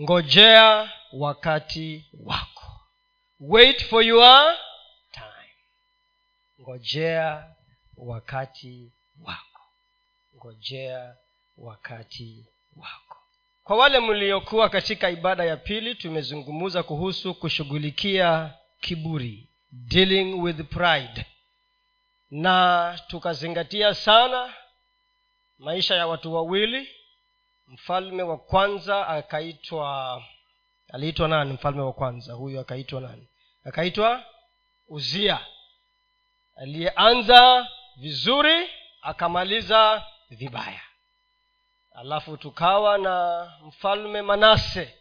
ngojea wakati wako. Wait for your time. Ngojea wakati wako. Ngojea wakati wako. Kwa wale mliokuwa katika ibada ya pili tumezungumza kuhusu kushughulikia kiburi dealing with pride. Na tukazingatia sana maisha ya watu wawili mfalme wa kwanza akaitwa aliitwa nani? Mfalme wa kwanza huyu akaitwa nani? Akaitwa uzia. Aliyeanza vizuri akamaliza vibaya. Alafu tukawa na mfalme manase.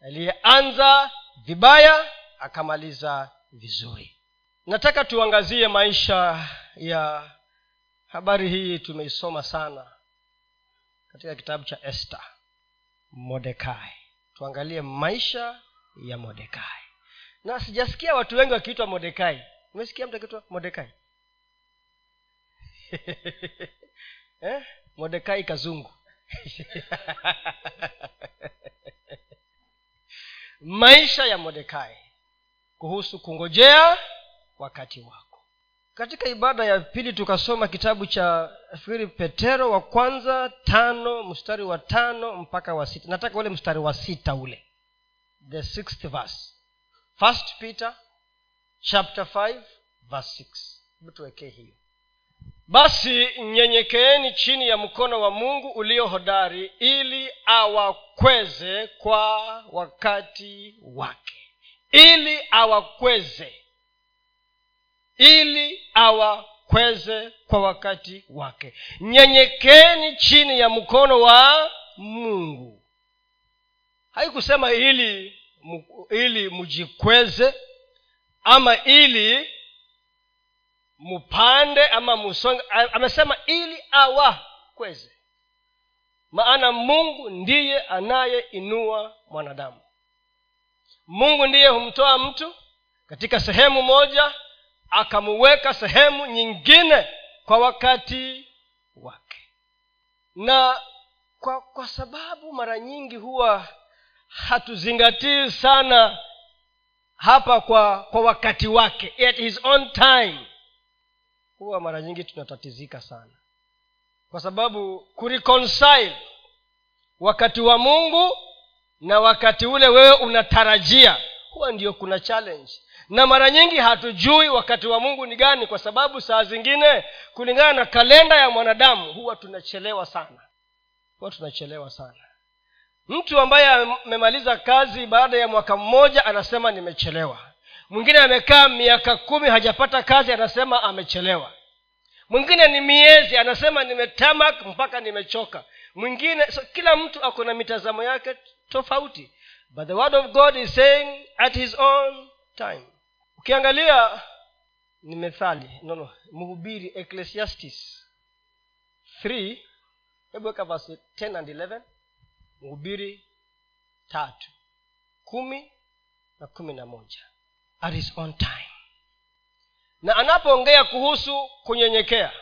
Aliyeanza vibaya akamaliza vizuri. Nataka tuangazie maisha ya habari hii tumeisoma sana katika kitabu cha este modekai tuangalie maisha ya modekai na sijasikia watu wengi wakiitwa modekai umesikia mtu akiitwa modekai eh? modekai kazungu. Maisha ya modekai kuhusu kungojea wakati wako katika ibada ya pili tukasoma kitabu cha fikiri petero wa kwanza tano mstari wa tano mpaka wa sita. Nataka ule mstari wa sita ule. The sixth verse. First peter chapter 5 verse 6 tuwekee hiyo. Basi nyenyekeeni chini ya mkono wa mungu ulio hodari ili awakweze kwa wakati wake. Ili awakweze ili awakweze kwa wakati wake. Nyenyekeni chini ya mkono wa mungu. Haikusema ili ili mjikweze ama ili mupande ama musonge amesema ili awakweze. Maana mungu ndiye anayeinua mwanadamu. Mungu ndiye humtoa mtu katika sehemu moja akamuweka sehemu nyingine kwa wakati wake. Na kwa kwa sababu mara nyingi huwa hatuzingatii sana hapa kwa kwa wakati wake at his own time huwa mara nyingi tunatatizika sana. Kwa sababu kureconcile wakati wa mungu na wakati ule wewe unatarajia huwa ndio kuna challenge na mara nyingi hatujui wakati wa mungu ni gani kwa sababu saa zingine kulingana na kalenda ya mwanadamu huwa tunachelewa sana. Huwa tunachelewa sana. Mtu ambaye amemaliza kazi baada ya mwaka mmoja anasema nimechelewa. Mwingine amekaa miaka kumi hajapata kazi anasema amechelewa. Mwingine ni miezi anasema nimetamak mpaka nimechoka. Mwingine so kila mtu ako na mitazamo yake tofauti. But the word of god is saying at his own time ukiangalia ni methali no, no mhubiri ecclesiastes 3 hebu weka verse 10 and 11 mhubiri tatu kumi na kumi na moja. At his own time. Na anapoongea kuhusu kunyenyekea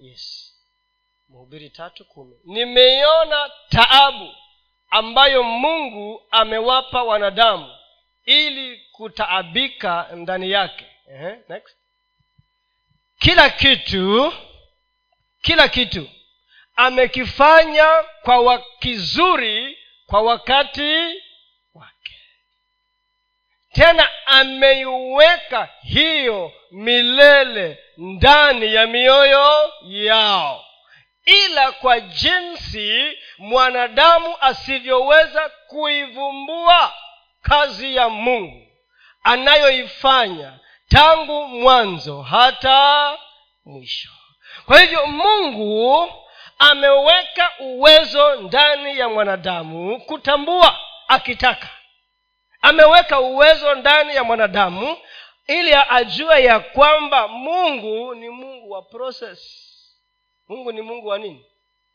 yes mhubiri tatu kumi. Nimeiona taabu ambayo mungu amewapa wanadamu ili kutaabika ndani yake. Ehe, next. Kila kitu kila kitu amekifanya kwa wa kizuri kwa wakati wake. Tena ameiweka hiyo milele ndani ya mioyo yao. Ila kwa jinsi mwanadamu asivyoweza kuivumbua kazi ya mungu anayoifanya tangu mwanzo hata mwisho. Kwa hivyo mungu ameweka uwezo ndani ya mwanadamu kutambua akitaka. Ameweka uwezo ndani ya mwanadamu ili ajue ya kwamba mungu ni mungu wa process. Mungu ni mungu wa nini?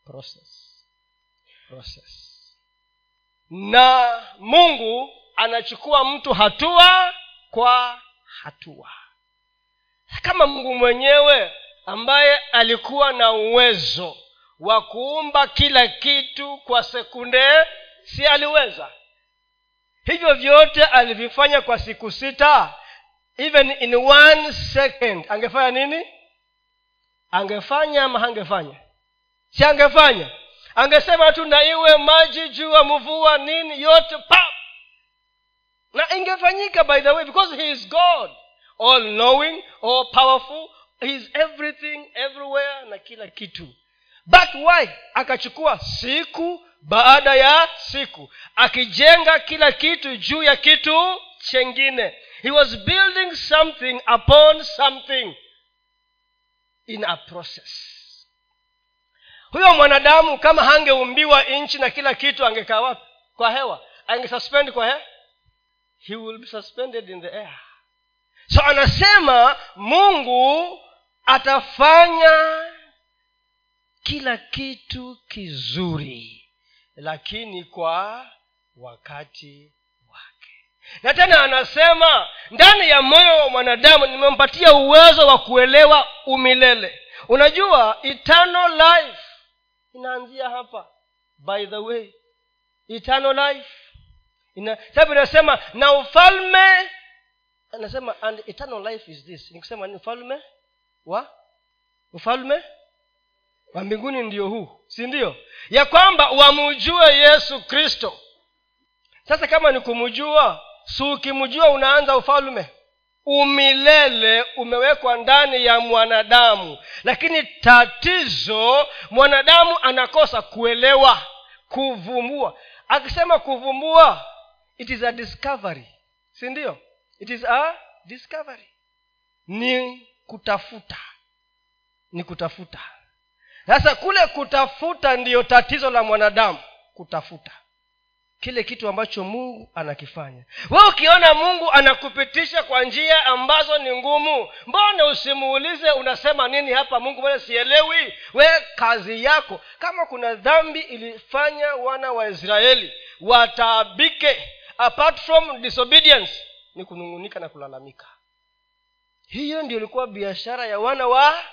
Process. Process. Na mungu anachukua mtu hatua kwa hatua. Kama mungu mwenyewe ambaye alikuwa na uwezo wa kuumba kila kitu kwa sekunde si aliweza? Hivyo vyote alivifanya kwa siku sita even in one second angefanya nini? Angefanya ama hangefanya? Si angefanya. Angesema tu na iwe maji jua mvua nini yote pa na ingefanyika by the way because he is god. All knowing all powerful he is everything everywhere na kila kitu. But why? Akachukua siku baada ya siku. Akijenga kila kitu juu ya kitu chengine. He was building something upon something in a process. Huyo mwanadamu kama hangeumbiwa nchi na kila kitu angekaa wapi? Kwa hewa? Angesuspend kwa he he will be suspended in the air. So anasema mungu atafanya kila kitu kizuri lakini kwa wakati wake. Na tena anasema ndani ya moyo wa mwanadamu nimempatia uwezo wa kuelewa umilele. Unajua eternal life inaanzia hapa by the way. Eternal life ina inasema na ufalme anasema and eternal life is this. Nikusema ni ufalme wa ufalme wa mbinguni ndio huu si ndio? Ya kwamba wamujue yesu kristo. Sasa kama ni kumjua si ukimjua unaanza ufalme. Umilele umewekwa ndani ya mwanadamu. Lakini tatizo mwanadamu anakosa kuelewa kuvumbua. Akisema kuvumbua it is a discovery. Si ndio? It is a discovery. Ni kutafuta. Ni kutafuta. Sasa kule kutafuta ndiyo tatizo la mwanadamu. Kutafuta. Kile kitu ambacho mungu anakifanya. We ukiona mungu anakupitisha kwa njia ambazo ni ngumu mbona usimuulize unasema nini hapa mungu? Mbona sielewi? We kazi yako. Kama kuna dhambi ilifanya wana wa israeli wataabike apart from disobedience ni kunung'unika na kulalamika. Hiyo ndio ilikuwa biashara ya wana wa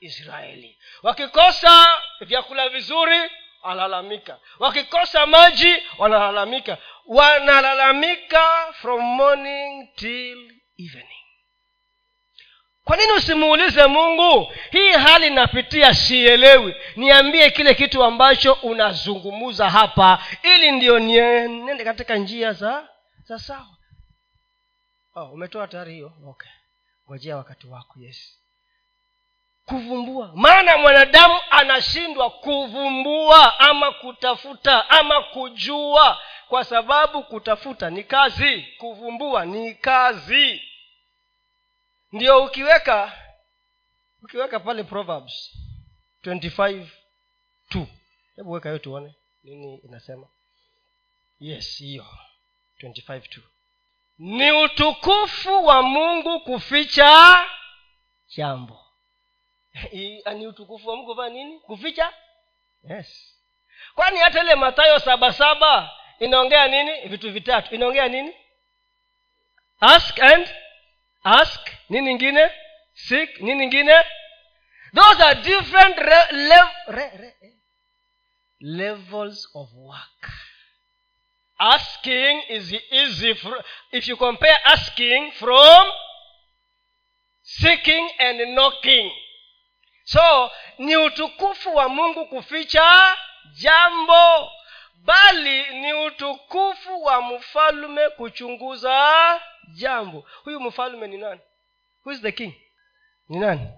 israeli. Wakikosa vyakula vizuri wanalalamika wakikosa maji wanalalamika. Wanalalamika from morning till evening kwa nini usimuulize mungu? Hii hali inapitia sielewi. Niambie kile kitu ambacho unazungumuza hapa ili ndio niende katika njia za za sawa. Oh, umetoa tayari hiyo? Okay. Ngojea wakati wako yes. Kuvumbua. Maana mwanadamu anashindwa kuvumbua ama kutafuta ama kujua. Kwa sababu kutafuta ni kazi kuvumbua ni kazi ndio ukiweka ukiweka pale proverbs 25 2 hebu weka hiyo tuone nini inasema. Yes hiyo 25 2 ni utukufu wa mungu kuficha jambo. Ni utukufu wa mungu kufanya nini? Kuficha? Yes. Kwani hata ile matayo saba saba inaongea nini? Vitu vitatu. Inaongea nini? Ask and ask nini ingine? Seek nini ingine? Those are different re, lev, re, re, levels of work. Asking is easy for, if you compare asking from seeking and knocking. So ni utukufu wa mungu kuficha jambo bali ni utukufu wa mfalume kuchunguza jambo. Huyu mfalume ni nani who is the king? Ni nani?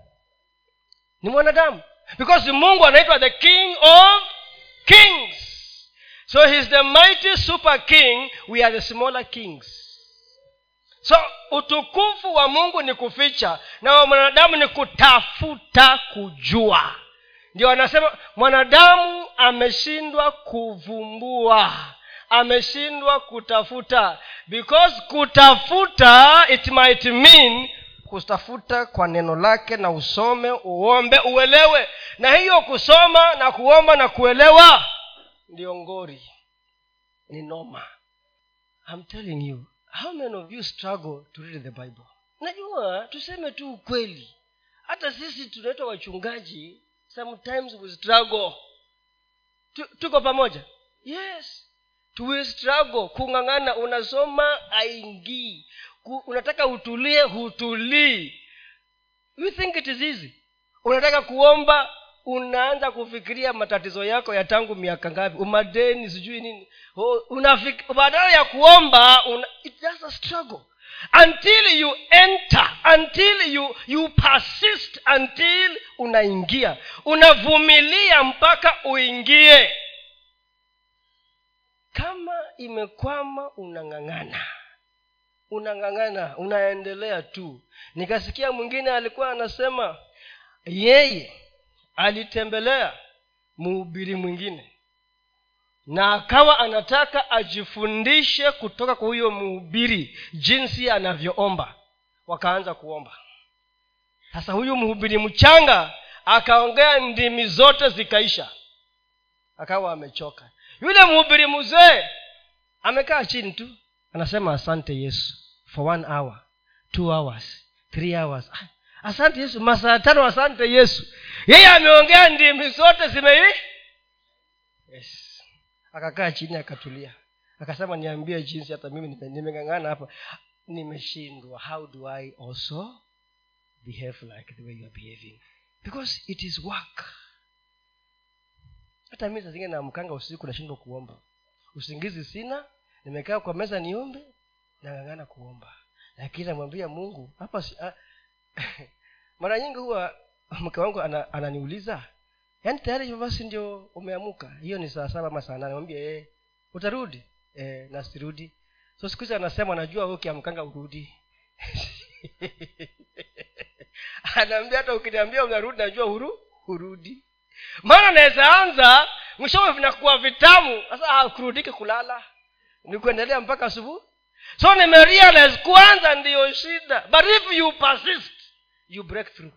Ni mwanadamu. Because mungu anaitwa the king of kings. So he's the mighty super king. We are the smaller kings. So utukufu wa mungu ni kuficha na wa mwanadamu ni kutafuta kujua. Ndio anasema mwanadamu ameshindwa kuvumbua ameshindwa kutafuta. Because kutafuta it might mean kutafuta kwa neno lake na usome uombe uelewe. Na hiyo kusoma na kuomba na kuelewa ndio ngori. Ni noma. I'm telling you how many of you struggle to read the bible? Najua tuseme tu ukweli. Hata sisi tunaitwa wachungaji sometimes we struggle. Tuko pamoja? Yes. Tuwe struggle. Kung'ang'ana unasoma aingii unataka utulie hutulii. You think it is easy? Unataka kuomba unaanza kufikiria matatizo yako ya tangu miaka ngapi? Umadeni sijui nini. Badala ya kuomba una, it does a struggle. Until you enter until you you persist until unaingia. Unavumilia mpaka uingie. Kama imekwama unang'ang'ana unang'ang'ana unaendelea tu. Nikasikia mwingine alikuwa anasema yeye alitembelea mhubiri mwingine na akawa anataka ajifundishe kutoka kwa huyo mhubiri jinsi anavyoomba. Wakaanza kuomba. Sasa huyu mhubiri mchanga akaongea ndimi zote zikaisha. Akawa amechoka. Yule mhubiri mzee amekaa chini tu anasema asante yesu for one hour two hours three hours. Ah, asante yesu masaa tano asante yesu. Yeye ameongea ndimi zote zimei yes. Akakaa chini akatulia. Akasema niambie jinsi hata mimi nimeng'ang'ana hapa. Nimeshindwa. How do i also behave like the way you are behaving? Because it is work. Hata mi saa zingine namkanga usiku nashindwa kuomba. Usingizi sina. Nimekaa kwa meza niombe nang'ang'ana kuomba. Lakini namwambia mungu hapa ah, mara nyingi huwa mke wangu ana, ananiuliza yaani tayari hivyo basi ndio umeamuka? Hiyo ni saa saba ama saa nane. Mwambia e, utarudi? E, na sirudi. So siku hizi anasema najua ukiamkanga urudi. Anaambia hata ukiniambia unarudi najua huru hurudi. Maana naweza anza mwishowe vinakuwa vitamu. Sasa kurudiki kulala. Ni kuendelea mpaka asubuhi so nimerealize kwanza ndiyo shida. But if you persist you break through.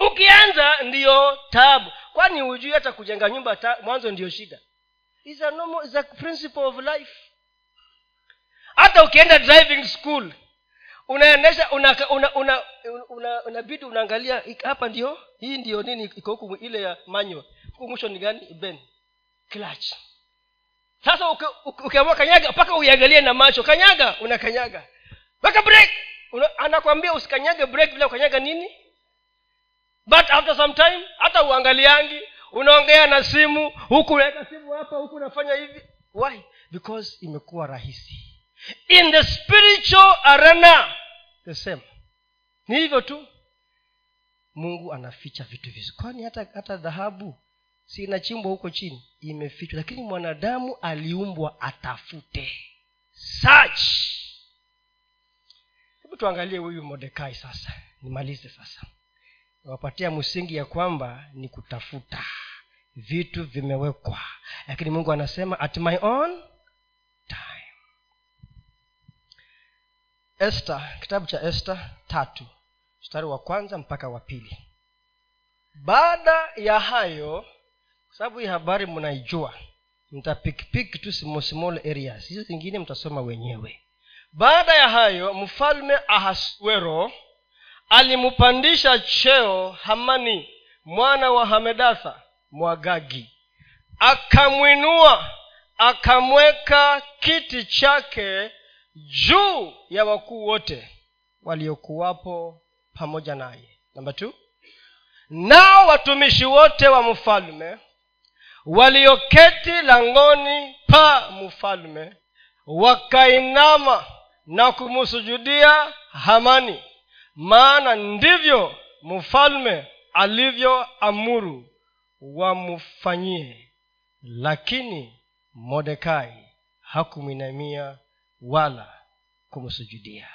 Ukianza ndiyo tabu. Kwani hujui hata kujenga nyumba ta, mwanzo ndiyo shida? Is a normal, is a principle of life. Hata ukienda driving school unaendesha unabidi una, una, una, una, una unaangalia hapa ndio hii ndio nini iko huku ile ya manual. Huku mwisho ni gani? Ben. Clutch sasa ukiamua kanyaga mpaka uiangalie na macho kanyaga unakanyaga. Weka break una, anakwambia usikanyage break bila ukanyaga nini? But after some time hata uangaliangi unaongea na simu huku unaweka simu hapa huku unafanya hivi. Why? Because imekuwa rahisi. In the spiritual arena the same. Ni hivyo tu. Mungu anaficha vitu vizuri. Kwani hata hata dhahabu si inachimbwa huko chini imefichwa. Lakini mwanadamu aliumbwa atafute. Search. Hebu tuangalie huyu modekai sasa. Nimalize sasa. Nawapatia msingi ya kwamba ni kutafuta. Vitu vimewekwa. Lakini mungu anasema at my own time. Esta kitabu cha esta tatu mstari wa kwanza mpaka wa pili. Baada ya hayo sababu hii habari mnaijua mtapikipiki tu small small areas hizo zingine mtasoma wenyewe. Baada ya hayo mfalme ahaswero alimpandisha cheo hamani mwana wa hamedatha mwagagi. Akamwinua akamweka kiti chake juu ya wakuu wote waliokuwapo pamoja naye. Namba t nao watumishi wote wa mfalme walioketi langoni pa mfalme wakainama na kumsujudia hamani maana ndivyo mfalme alivyoamuru wamfanyie. Lakini modekai hakumwinamia wala kumsujudia.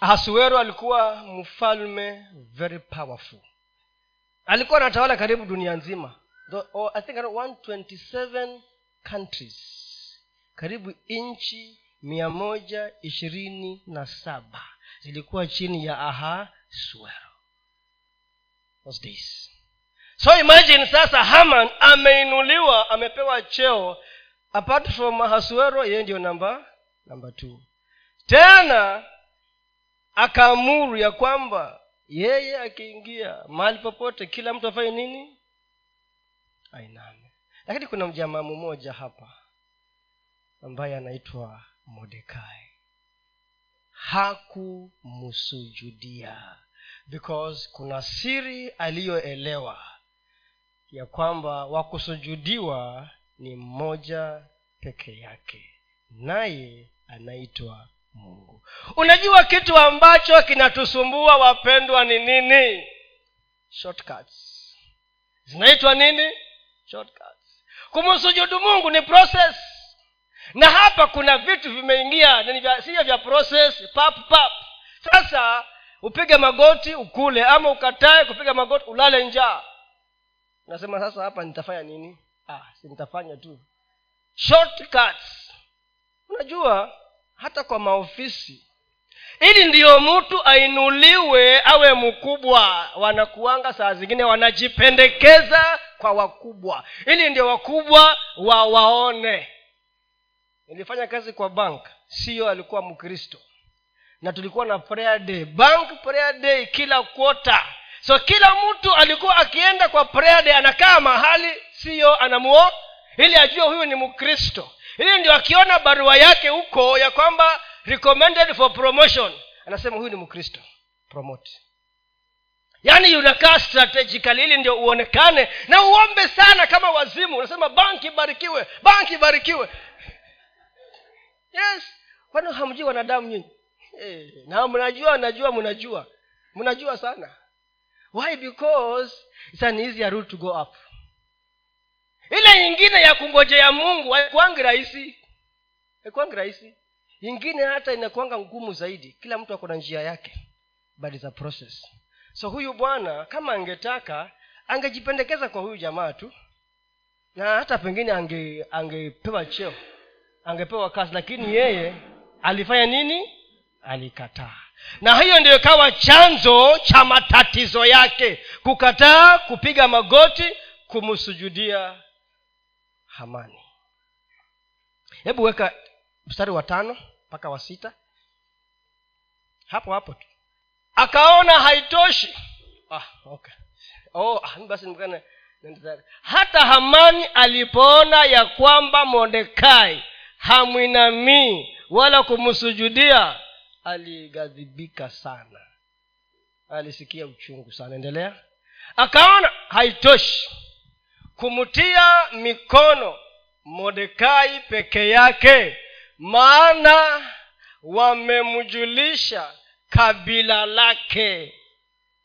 Ahasuero alikuwa mfalme very powerful. Alikuwa anatawala karibu dunia nzima oh, I think 127 countries. Karibu nchi mia moja ishirini na saba. Zilikuwa chini ya ahasuero. This? so imagine sasa haman ameinuliwa amepewa cheo. Apart from ahasuero yeye ndiyo namba namba t tena akaamuru ya kwamba yeye akiingia mahali popote kila mtu afanye nini ainame lakini kuna mjamaa mmoja hapa ambaye anaitwa mordekai. Hakumsujudia because kuna siri aliyoelewa ya kwamba wakusujudiwa ni mmoja peke yake. Naye anaitwa mungu. Unajua kitu ambacho kinatusumbua wapendwa ni nini? Shortcuts. Zinaitwa nini shortcuts. Kumsujudu mungu ni process. Na hapa kuna vitu vimeingia sivyo vya process pap pap. Sasa upige magoti ukule ama ukatae kupiga magoti ulale njaa. Unasema sasa hapa nitafanya nini? Ah si nitafanya tu. Shortcuts. Unajua hata kwa maofisi ili ndiyo mtu ainuliwe awe mkubwa. Wanakuanga saa zingine wanajipendekeza kwa wakubwa. Ili ndio wakubwa wawaone nilifanya kazi kwa bank siyo alikuwa mkristo. Na tulikuwa na prayer day. Bank prayer day kila kwota so kila mtu alikuwa akienda kwa prayer day anakaa mahali siyo anamuo ili ajue huyu ni mkristo. Ili ndio akiona barua yake huko ya kwamba recommended for promotion. Anasema huyu ni mkristo. Promote. Yaani unakaa strategically ili ndio uonekane na uombe sana kama wazimu. Unasema banki ibarikiwe banki ibarikiwe. Yes. Kwani hamjui wanadamu nyinyi? Eh, na mnajua najua mnajua. Mnajua sana. Why? Because it's an easier route to go up. Ile nyingine ya kungojea mungu haikwangi rahisi. Haikwangi rahisi ingine hata inakwanga ngumu zaidi. Kila mtu ako na njia yake but it's a process. So huyu bwana kama angetaka angejipendekeza kwa huyu jamaa tu. Na hata pengine ange angepewa cheo angepewa kazi lakini yeye alifanya nini? Alikataa. Na hiyo ndio ikawa chanzo cha matatizo yake. Kukataa kupiga magoti kumsujudia hamani. Hebu weka mstari wa tano mpaka wa sita. Hapo hapo tu. Akaona haitoshi. Ah, okay. oh, ah, basi hata hamani alipoona ya kwamba mordekai hamwinamii wala kumsujudia alighadhibika sana. Alisikia uchungu sana. Endelea. Akaona haitoshi. Kumtia mikono mordekai peke yake maana wamemjulisha kabila lake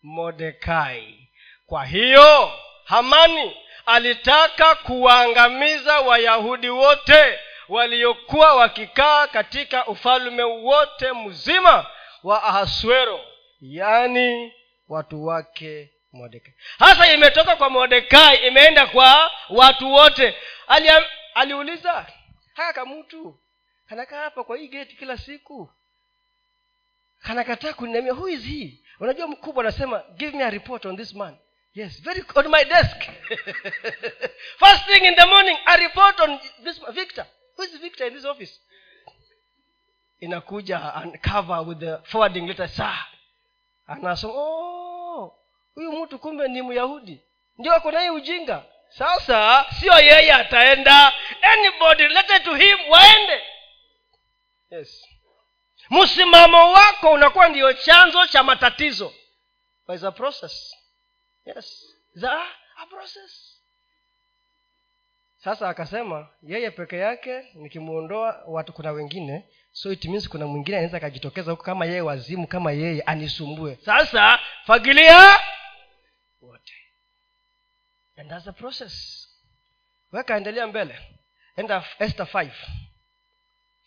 mordekai. Kwa hiyo hamani alitaka kuwaangamiza wayahudi wote waliokuwa wakikaa katika ufalme wote mzima wa ahaswero yaani watu wake mordekai. Hasa imetoka kwa mordekai imeenda kwa watu wote. Ali, aliuliza haya kamutu kanakaa hapa kwa hii geti kila siku. Kanakataa kuninamia who is he? Unajua mkubwa anasema give me a report on this man. Yes very on my desk. First thing in the morning a report on this victor. Who is victor in this office? Inakuja cover with the forwarding letter saa anasema oh huyu mtu kumbe ni myahudi. Ndio ako naye ujinga. Sasa sio yeye ataenda. Anybody related to him waende yes. Msimamo wako unakuwa ndio chanzo cha matatizo. But a process. Yes. A, a process. Sasa akasema yeye peke yake nikimwondoa watu kuna wengine so it means kuna mwingine anaweza akajitokeza huko kama yeye wazimu kama yeye anisumbue. Sasa fagilia wote. And that's the process. Weka endelea mbele. Enda esther 5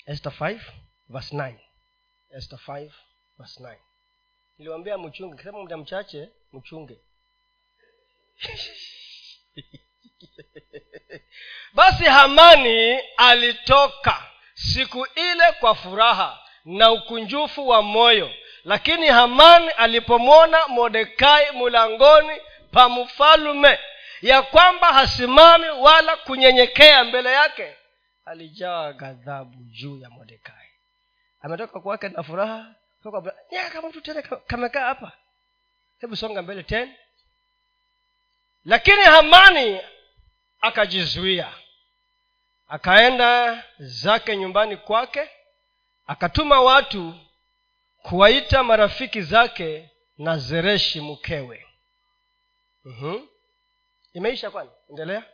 esther 5 verse 9 esther 5 verse 9 niliwambia mchunge kisema muda mchache mchunge. Basi hamani alitoka siku ile kwa furaha na ukunjufu wa moyo. Lakini hamani alipomwona modekai mulangoni pa mfalume ya kwamba hasimami wala kunyenyekea mbele yake alijawa ghadhabu juu ya modekai ametoka kwake na furaha kama mtu tena kamekaa hapa. Hebu songa mbele tena lakini hamani akajizuia. Akaenda zake nyumbani kwake akatuma watu kuwaita marafiki zake na zereshi mkewe. Mm-hmm. imeisha kwani? Endelea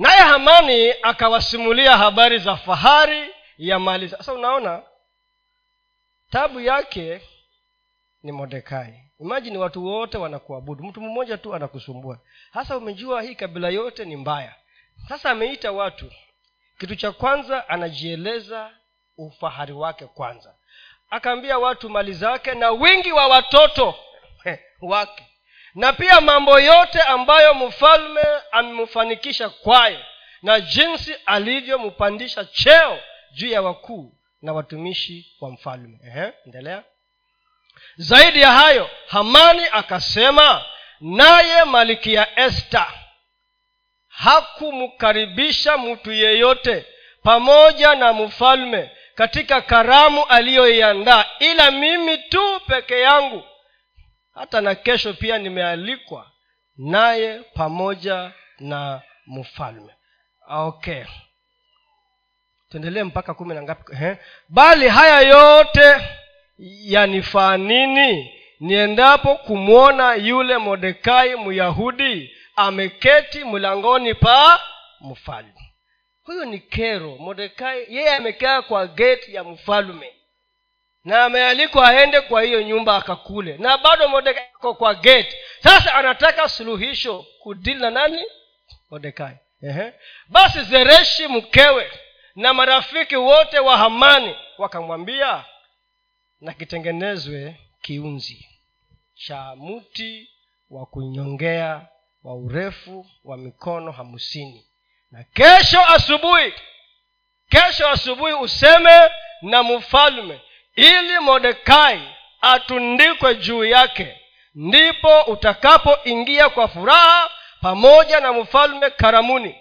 naye hamani akawasimulia habari za fahari ya mali sasa unaona tabu yake ni modekai imajini watu wote wanakuabudu. Mtu mmoja tu anakusumbua. Hasa umejua hii kabila yote ni mbaya. Sasa ameita watu. Kitu cha kwanza anajieleza ufahari wake kwanza. Akaambia watu mali zake na wingi wa watoto wake na pia mambo yote ambayo mfalme amemfanikisha kwayo na jinsi alivyompandisha cheo juu ya wakuu na watumishi wa mfalme. Endelea. Zaidi ya hayo hamani akasema naye malikia esta hakumkaribisha mtu yeyote pamoja na mfalme katika karamu aliyoiandaa ila mimi tu peke yangu hata na kesho pia nimealikwa naye pamoja na mfalme. Okay. Tuendelee mpaka kumi na ngapi? He? bali haya yote yanifaa nini? Niendapo kumwona yule modekai myahudi ameketi mlangoni pa mfalme. Huyo ni kero modekai yeye amekaa kwa geti ya mfalme na amealikwa aende kwa hiyo nyumba akakule. Na bado modekai ako kwa gate. Sasa anataka suluhisho kudili na nani? Modekai Ehe. basi zereshi mkewe na marafiki wote wa hamani wakamwambia na kitengenezwe kiunzi cha mti wa kunyongea wa urefu wa mikono hamsini na kesho asubuhi kesho asubuhi useme na mfalme ili modekai atundikwe juu yake ndipo utakapoingia kwa furaha pamoja na mfalme karamuni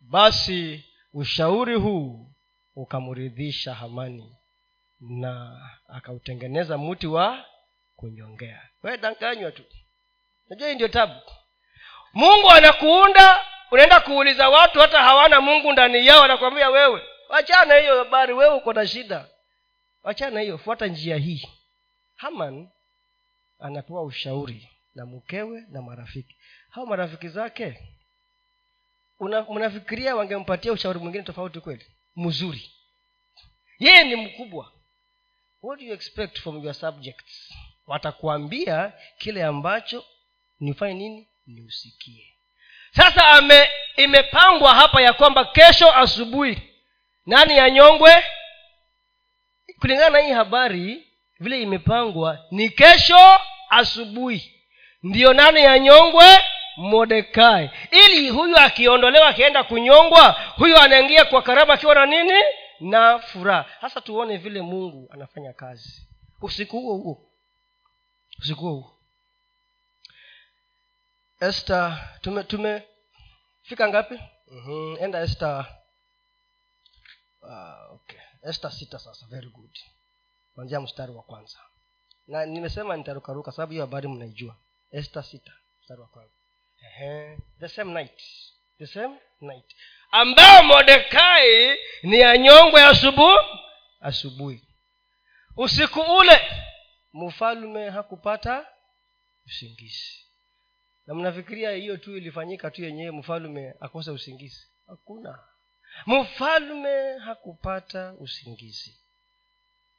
basi ushauri huu ukamridhisha hamani na akautengeneza mti wa kunyongea. We danganywa tu. Najua hii ndio tabu. Mungu anakuunda unaenda kuuliza watu hata hawana mungu ndani yao anakwambia wewe wachana hiyo habari wewe uko na shida wachana hiyo fuata njia hii. Haman anapewa ushauri na mkewe na marafiki. Hao marafiki zake mnafikiria wangempatia ushauri mwingine tofauti kweli? Mzuri. Yeye ni mkubwa. What do you expect from your subjects? Watakuambia kile ambacho nifanye nini? Niusikie. Sasa ame imepangwa hapa ya kwamba kesho asubuhi nani yanyongwe kulingana na hii habari vile imepangwa ni kesho asubuhi. Ndiyo nane ya nyongwe modekai ili huyu akiondolewa akienda kunyongwa huyu anaingia kwa karama akiwa na nini? Na furaha. Hasa tuone vile mungu anafanya kazi. Usiku huo huo. Usiku huo huo. Este tume tumefika ngapi? Mm-hmm. enda este uh, este sita sasa very good. Kwanzia mstari wa kwanza. Na nimesema nitarukaruka sababu hiyo habari mnaijua. Este sita mstari wa kwanza. Ehe. the same night. The same night. Ambayo modekai ni anyongwe asubuhi? Asubuhi. Usiku ule mfalme hakupata usingizi. Na mnafikiria hiyo tu ilifanyika tu yenyewe mfalme akose usingizi? Hakuna mfalme hakupata usingizi.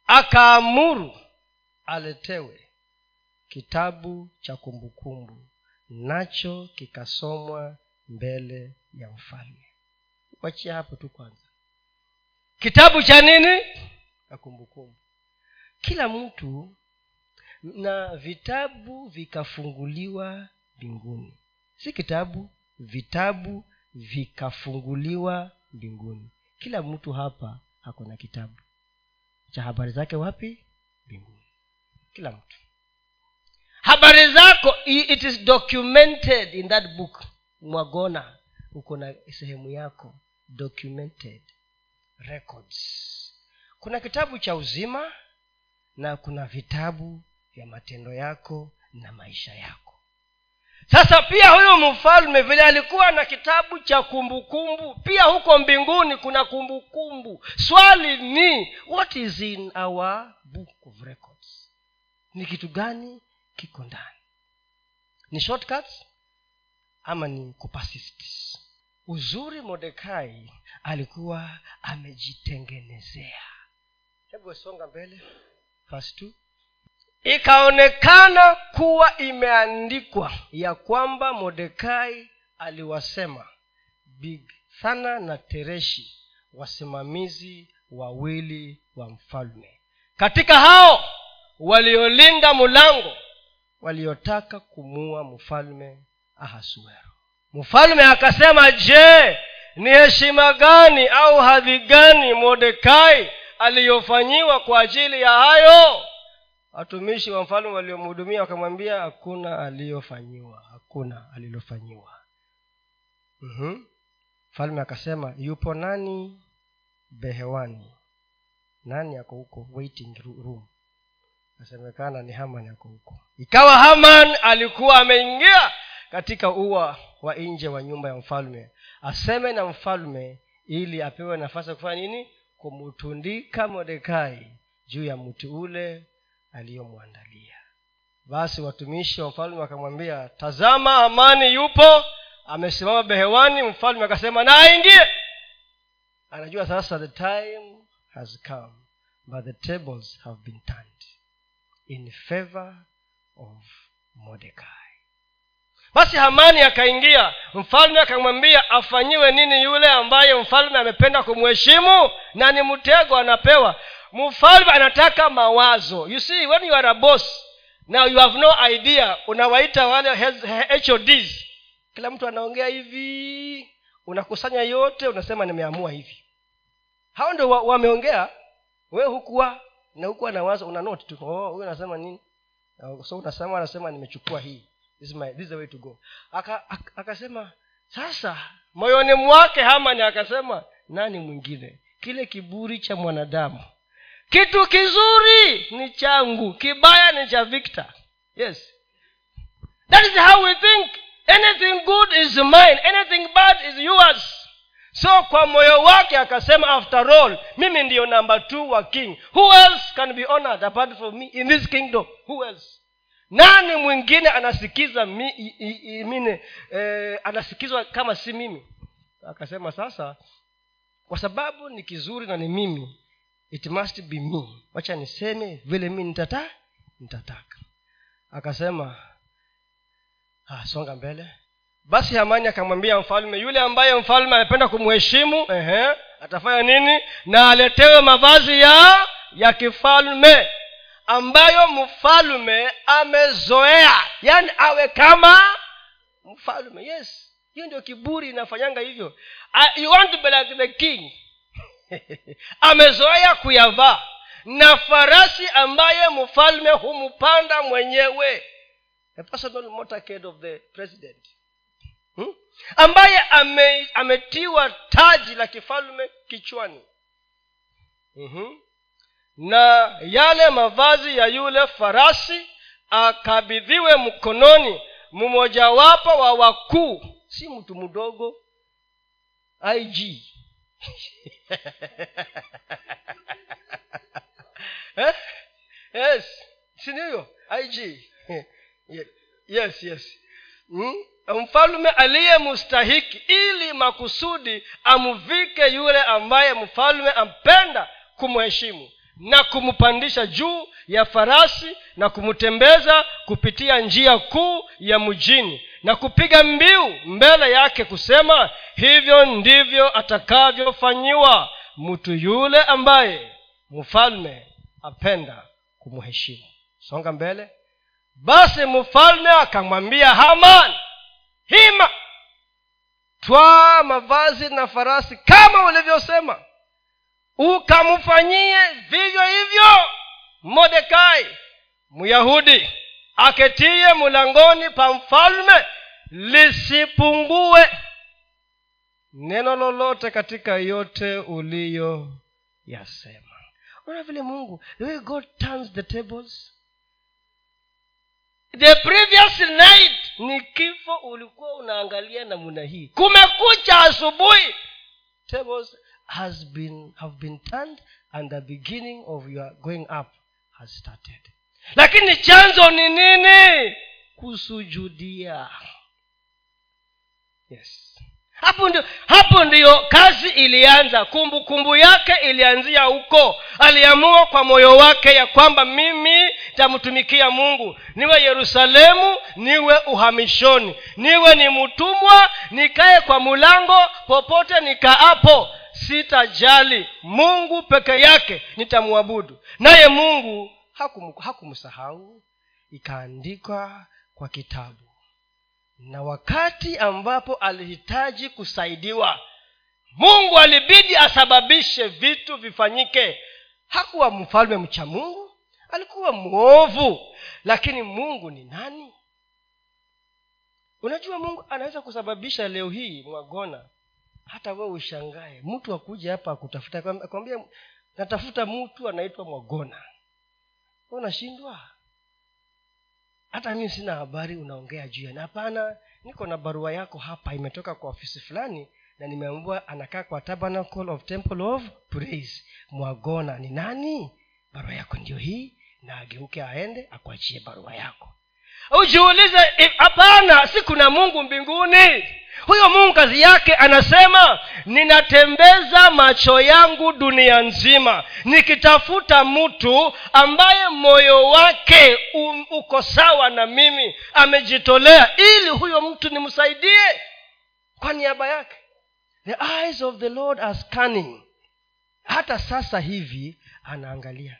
Akaamuru aletewe kitabu cha kumbukumbu nacho kikasomwa mbele ya mfalme. Wachia hapo tu kwanza. Kitabu cha nini? Na kumbukumbu. Kila mtu na vitabu vikafunguliwa mbinguni. Si kitabu vitabu vikafunguliwa mbinguni. Kila mtu hapa hako na kitabu. Cha habari zake wapi? Mbinguni. Kila mtu. Habari zako it is documented in that book. Mwagona uko na sehemu yako. Documented records. Kuna kitabu cha uzima na kuna vitabu vya matendo yako na maisha yako sasa pia huyu mfalme vile alikuwa na kitabu cha kumbukumbu kumbu. pia huko mbinguni kuna kumbukumbu kumbu. swali ni what is in our book of records ni kitu gani kiko ndani ni shortcuts ama ni kupasist uzuri modekai alikuwa amejitengenezea hebu songa mbele fast two ikaonekana kuwa imeandikwa ya kwamba modekai aliwasema bigthana na tereshi wasimamizi wawili wa mfalme. Katika hao waliolinda mlango waliotaka kumua mfalme ahasuero. Mfalme akasema je ni heshima gani au hadhi gani modekai aliyofanyiwa kwa ajili ya hayo watumishi wa mfalme waliomhudumia wakamwambia hakuna aliyofanyiwa hakuna alilofanyiwa. Mm-hmm. mfalme akasema yupo nani behewani? Nani ako huko waiting room? Nasemekana ni haman ako huko. Ikawa haman alikuwa ameingia katika ua wa nje wa nyumba ya mfalme aseme na mfalme ili apewe nafasi ya kufanya nini? Kumtundika modekai juu ya mti ule aliyomwandalia. Basi watumishi wa mfalme wakamwambia tazama amani yupo amesimama behewani. Mfalme akasema na aingie. Anajua sasa the time has come but the tables have been turned in favor of mordecai basi hamani akaingia. Mfalme akamwambia afanyiwe nini yule ambaye mfalme amependa kumheshimu na ni mtego anapewa mfalme anataka mawazo. You see when you are a boss now you have no idea unawaita wale hods kila mtu anaongea hivi unakusanya yote unasema nimeamua hivi. Hao ndo wameongea we hukuwa na hukuwa na wazo una note tu. Oh, huyu anasema nini? So unasema anasema nimechukua hii. This is, my, this is the way to go. Akasema aka, sasa moyoni mwake hamani akasema nani mwingine? Kile kiburi cha mwanadamu kitu kizuri ni changu kibaya ni cha victor. Yes. That is how we think. Anything good is mine anything bad is yours. So kwa moyo wake akasema after all mimi ndiyo number two wa king. Who else can be honored apart from me in this kingdom? Who else? Nani mwingine anasikiza mi, i, i, mine eh, anasikizwa kama si mimi? Akasema sasa kwa sababu ni kizuri na ni mimi it must be me. Wacha niseme vile mi nitata nitataka. Akasema ah, songa mbele. Basi hamani akamwambia mfalme yule ambaye mfalme amependa kumheshimu atafanya nini? Na aletewe mavazi ya ya kifalme ambayo mfalme amezoea. Yaani awe kama mfalme. Yes hiyo ndio kiburi inafanyanga hivyo. I, you want to be like the king amezoea kuyavaa. Na farasi ambaye mfalme humpanda mwenyewe. A personal motorcade of the president. Hmm? ambaye ame, ametiwa taji la kifalme kichwani. Mm-hmm. na yale mavazi ya yule farasi akabidhiwe mkononi mmojawapo wa wakuu. Si mtu mdogo. Ig eh? yes siniyo ig yes yes hmm? mfalume aliyemustahiki ili makusudi amvike yule ambaye mfalume ampenda kumheshimu na kumpandisha juu ya farasi na kumtembeza kupitia njia kuu ya mjini na kupiga mbiu mbele yake kusema hivyo ndivyo atakavyofanyiwa mtu yule ambaye mfalme apenda kumheshimu. Songa mbele. Basi mfalme akamwambia haman hima twaa mavazi na farasi kama ulivyosema ukamfanyie vivyo hivyo modekai myahudi aketie mlangoni pa mfalme lisipungue. Neno lolote katika yote uliyo yasema. Unaona vile mungu god turns the tables. The previous night ni kifo ulikuwa unaangalia namna hii. Kumekucha asubuhi tables has been have been turned and the beginning of your going up has started lakini chanzo ni nini? Kusujudia. Yes. Hapo ndio hapo ndiyo kazi ilianza. Kumbukumbu kumbu yake ilianzia huko. Aliamua kwa moyo wake ya kwamba mimi tamtumikia mungu. Niwe yerusalemu niwe uhamishoni. Niwe ni mtumwa nikaye kwa mulango popote nikaapo sitajali. Mungu peke yake nitamwabudu. Naye mungu hakumsahau ikaandikwa kwa kitabu. Na wakati ambapo alihitaji kusaidiwa mungu alibidi asababishe vitu vifanyike. Hakuwa mfalme mcha mungu alikuwa mwovu. Lakini mungu ni nani? Unajua mungu anaweza kusababisha leo hii mwagona. Hata we ushangae mtu akuja hapa akutafuta akwambia natafuta mtu anaitwa mwagona unashindwa? Hata mii sina habari unaongea juu yani hapana niko na barua yako hapa imetoka kwa ofisi fulani na nimeambua anakaa kwa tabernacle of temple of praise. Mwagona ni nani? Barua yako ndio hii na ageuke aende akuachie barua yako ujiulize hapana si kuna mungu mbinguni? Huyo mungu kazi yake anasema ninatembeza macho yangu dunia nzima nikitafuta mtu ambaye moyo wake uko sawa na mimi amejitolea ili huyo mtu nimsaidie kwa niaba yake. The eyes of the lord are scanning. Hata sasa hivi anaangalia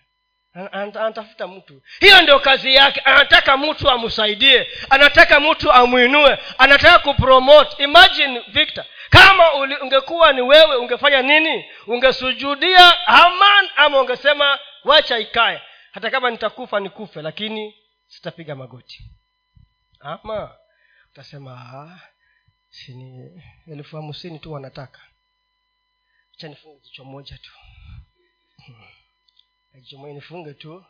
anatafuta mtu. Hiyo ndio kazi yake. Anataka mtu amsaidie anataka mtu amwinue anataka kupromote. Imagine victor kama ungekuwa ni wewe ungefanya nini? Ungesujudia haman ama ungesema wacha ikae. Hata kama nitakufa nikufe lakini sitapiga magoti. Ama utasema sini elfu hamsini tu wanataka. Chanifunga kichwa moja tu. Hmm najumuia nifunge tu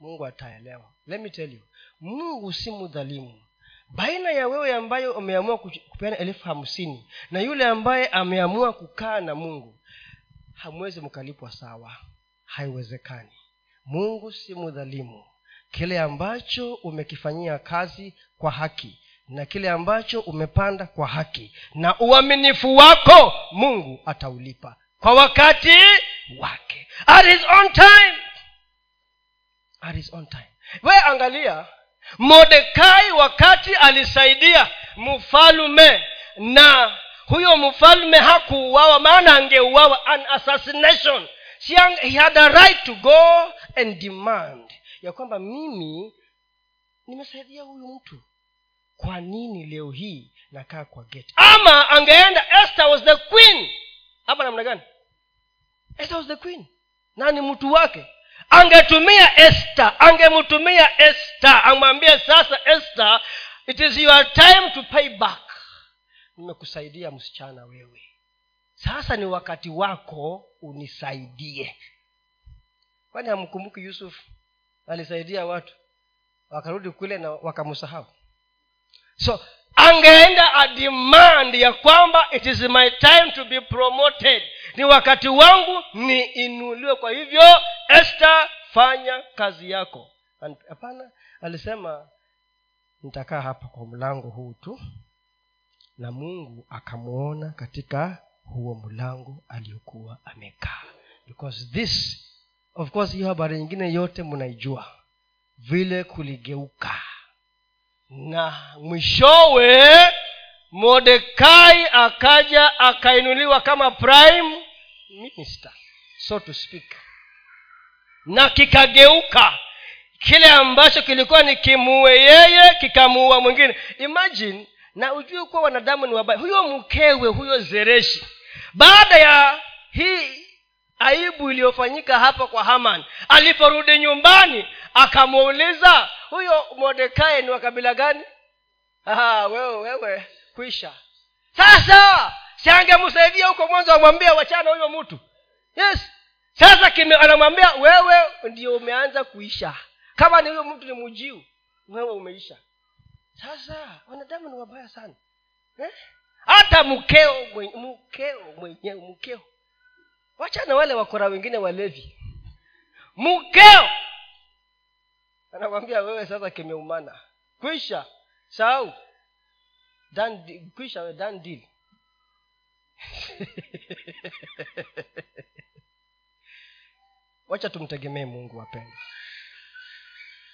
mungu ataelewa. Let me tell you mungu si mdhalimu. Baina ya wewe ambayo umeamua kupeana elfu hamsini na yule ambaye ameamua kukaa na mungu hamwezi mkalipwa sawa. Haiwezekani. Mungu si mdhalimu. Kile ambacho umekifanyia kazi kwa haki na kile ambacho umepanda kwa haki na uaminifu wako mungu ataulipa kwa wakati wake. At his own time at his own time. We angalia modekai wakati alisaidia mfalume na huyo mfalme hakuuawa maana angeuawa an assassination. He had a right to go and demand ya kwamba mimi nimesaidia huyu mtu. Kwa nini leo hii nakaa kwa geti ama angeenda esther was the queen. Hapa namna gani? Esther was the queen. Na ni mtu wake angetumia esta angemtumia esta amwambie sasa esta it is your time to pay back. Nimekusaidia msichana wewe. Sasa ni wakati wako unisaidie. Kwani hamkumbuki yusuf? Alisaidia watu wakarudi kule na wakamsahau. So angeenda ademand ya kwamba it is my time to be promoted. Ni wakati wangu niinuliwe kwa hivyo este fanya kazi yako. Hapana alisema nitakaa hapa kwa mlango huu tu na mungu akamwona katika huo mlango aliyokuwa amekaa. Because this of course hiyo habari nyingine yote mnaijua. Vile kuligeuka. Na mwishowe mordekai akaja akainuliwa kama prime minister. So to speak na kikageuka kile ambacho kilikuwa ni kimuue yeye kikamuua mwingine. Imagine na ujue kuwa wanadamu ni wabaya. Huyo mkewe huyo zereshi baada ya hii aibu iliyofanyika hapa kwa haman aliporudi nyumbani akamuuliza huyo mordekai ni wa kabila gani? Wewe wewe kwisha. Sasa siangemsaidia huko mwanzo amwambia wachana huyo mtu? Yes sasa anamwambia wewe ndio umeanza kuisha. Kama ni huyo mtu ni mujiu wewe umeisha. Sasa wanadamu ni wabaya sana. Eh? hata mkeo mkeo mwenyewe mkeo. Wachana wale wakora wengine walevi. Mkeo! Anakwambia wewe sasa kimeumana kwisha sahau. Kwisha done wacha tumtegemee mungu wapendwa.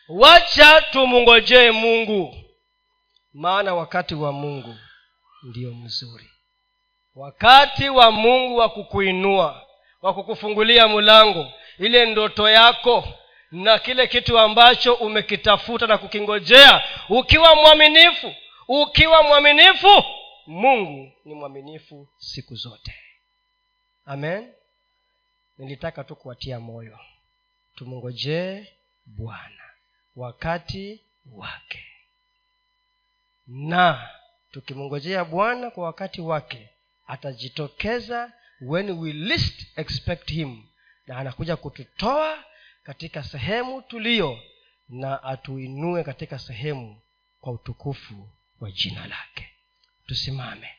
Wacha tumngojee mungu maana wakati wa mungu ndio mzuri. Wakati wa mungu wa kukuinua wa kukufungulia mlango ile ndoto yako na kile kitu ambacho umekitafuta na kukingojea ukiwa mwaminifu ukiwa mwaminifu mungu ni mwaminifu siku zote. Amen nilitaka tu kuwatia moyo. Tumngojee bwana wakati wake. Na tukimngojea bwana kwa wakati wake atajitokeza when we least expect him na anakuja kututoa katika sehemu tuliyo na atuinue katika sehemu kwa utukufu wa jina lake. Tusimame